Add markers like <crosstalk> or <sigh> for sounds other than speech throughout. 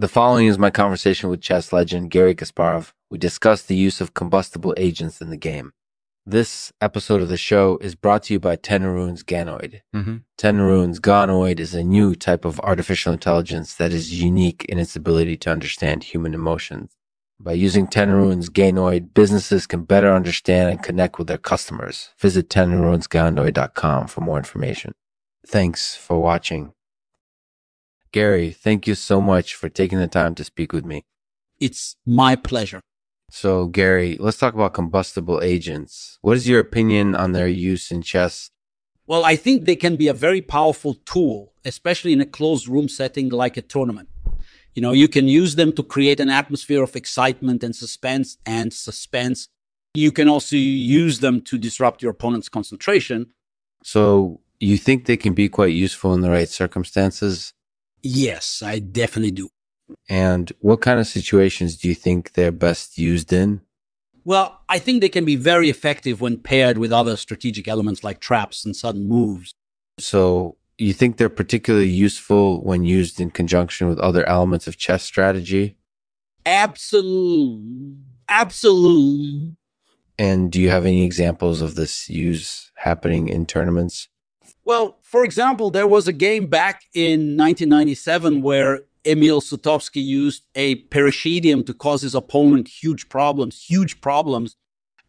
The following is my conversation with chess legend Garry Kasparov. We discuss the use of combustible agents in the game. This episode of the show is brought to you by Tenerune's Ganoid. Mm-hmm. Ganoid is a new type of artificial intelligence that is unique in its ability to understand human emotions. By using Tenerune's Ganoid, businesses can better understand and connect with their customers. Visit tenerunesganoid.com for more information. Thanks for watching. Garry, thank you so much for taking the time to speak with me. It's my pleasure. So, Garry, let's talk about combustible agents. What is your opinion on their use in chess? Well, I think they can be a very powerful tool, especially in a closed room setting like a tournament. You know, you can use them to create an atmosphere of excitement and suspense and suspense. You can also use them to disrupt your opponent's concentration. So, you think they can be quite useful in the right circumstances? Yes, I definitely do. And what kind of situations do you think they're best used in? Well, I think they can be very effective when paired with other strategic elements like traps and sudden moves. So, you think they're particularly useful when used in conjunction with other elements of chess strategy? Absolute. Absolute. And do you have any examples of this use happening in tournaments? Well, for example, there was a game back in 1997 where Emil Sutovsky used a Pereshidium to cause his opponent huge problems, huge problems.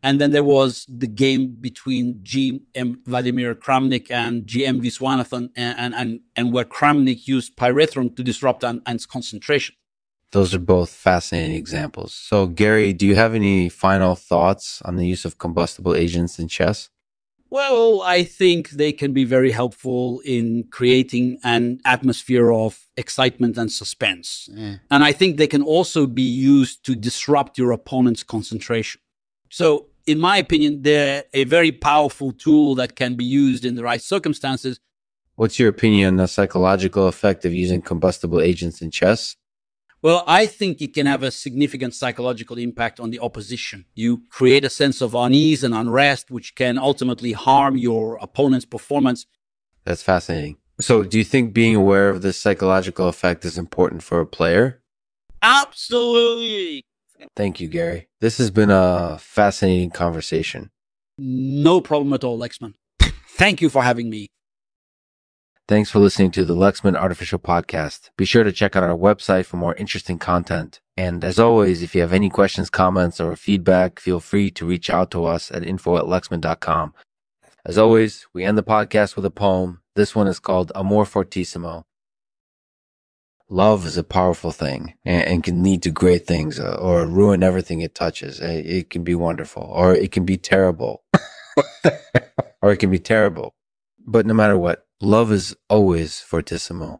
And then there was the game between GM Vladimir Kramnik and GM Viswanathan, and, and, and where Kramnik used Pyrethrum to disrupt An's concentration. Those are both fascinating examples. So, Garry, do you have any final thoughts on the use of combustible agents in chess? Well, I think they can be very helpful in creating an atmosphere of excitement and suspense. Yeah. And I think they can also be used to disrupt your opponent's concentration. So, in my opinion, they're a very powerful tool that can be used in the right circumstances. What's your opinion on the psychological effect of using combustible agents in chess? Well, I think it can have a significant psychological impact on the opposition. You create a sense of unease and unrest, which can ultimately harm your opponent's performance. That's fascinating. So, do you think being aware of this psychological effect is important for a player? Absolutely. Thank you, Garry. This has been a fascinating conversation. No problem at all, Lexman. Thank you for having me. Thanks for listening to the Lexman Artificial Podcast. Be sure to check out our website for more interesting content. And as always, if you have any questions, comments, or feedback, feel free to reach out to us at info at lexman.com. As always, we end the podcast with a poem. This one is called Amor Fortissimo. Love is a powerful thing and, and can lead to great things uh, or ruin everything it touches. It, it can be wonderful or it can be terrible. <laughs> or it can be terrible. But no matter what, Love is always fortissimo.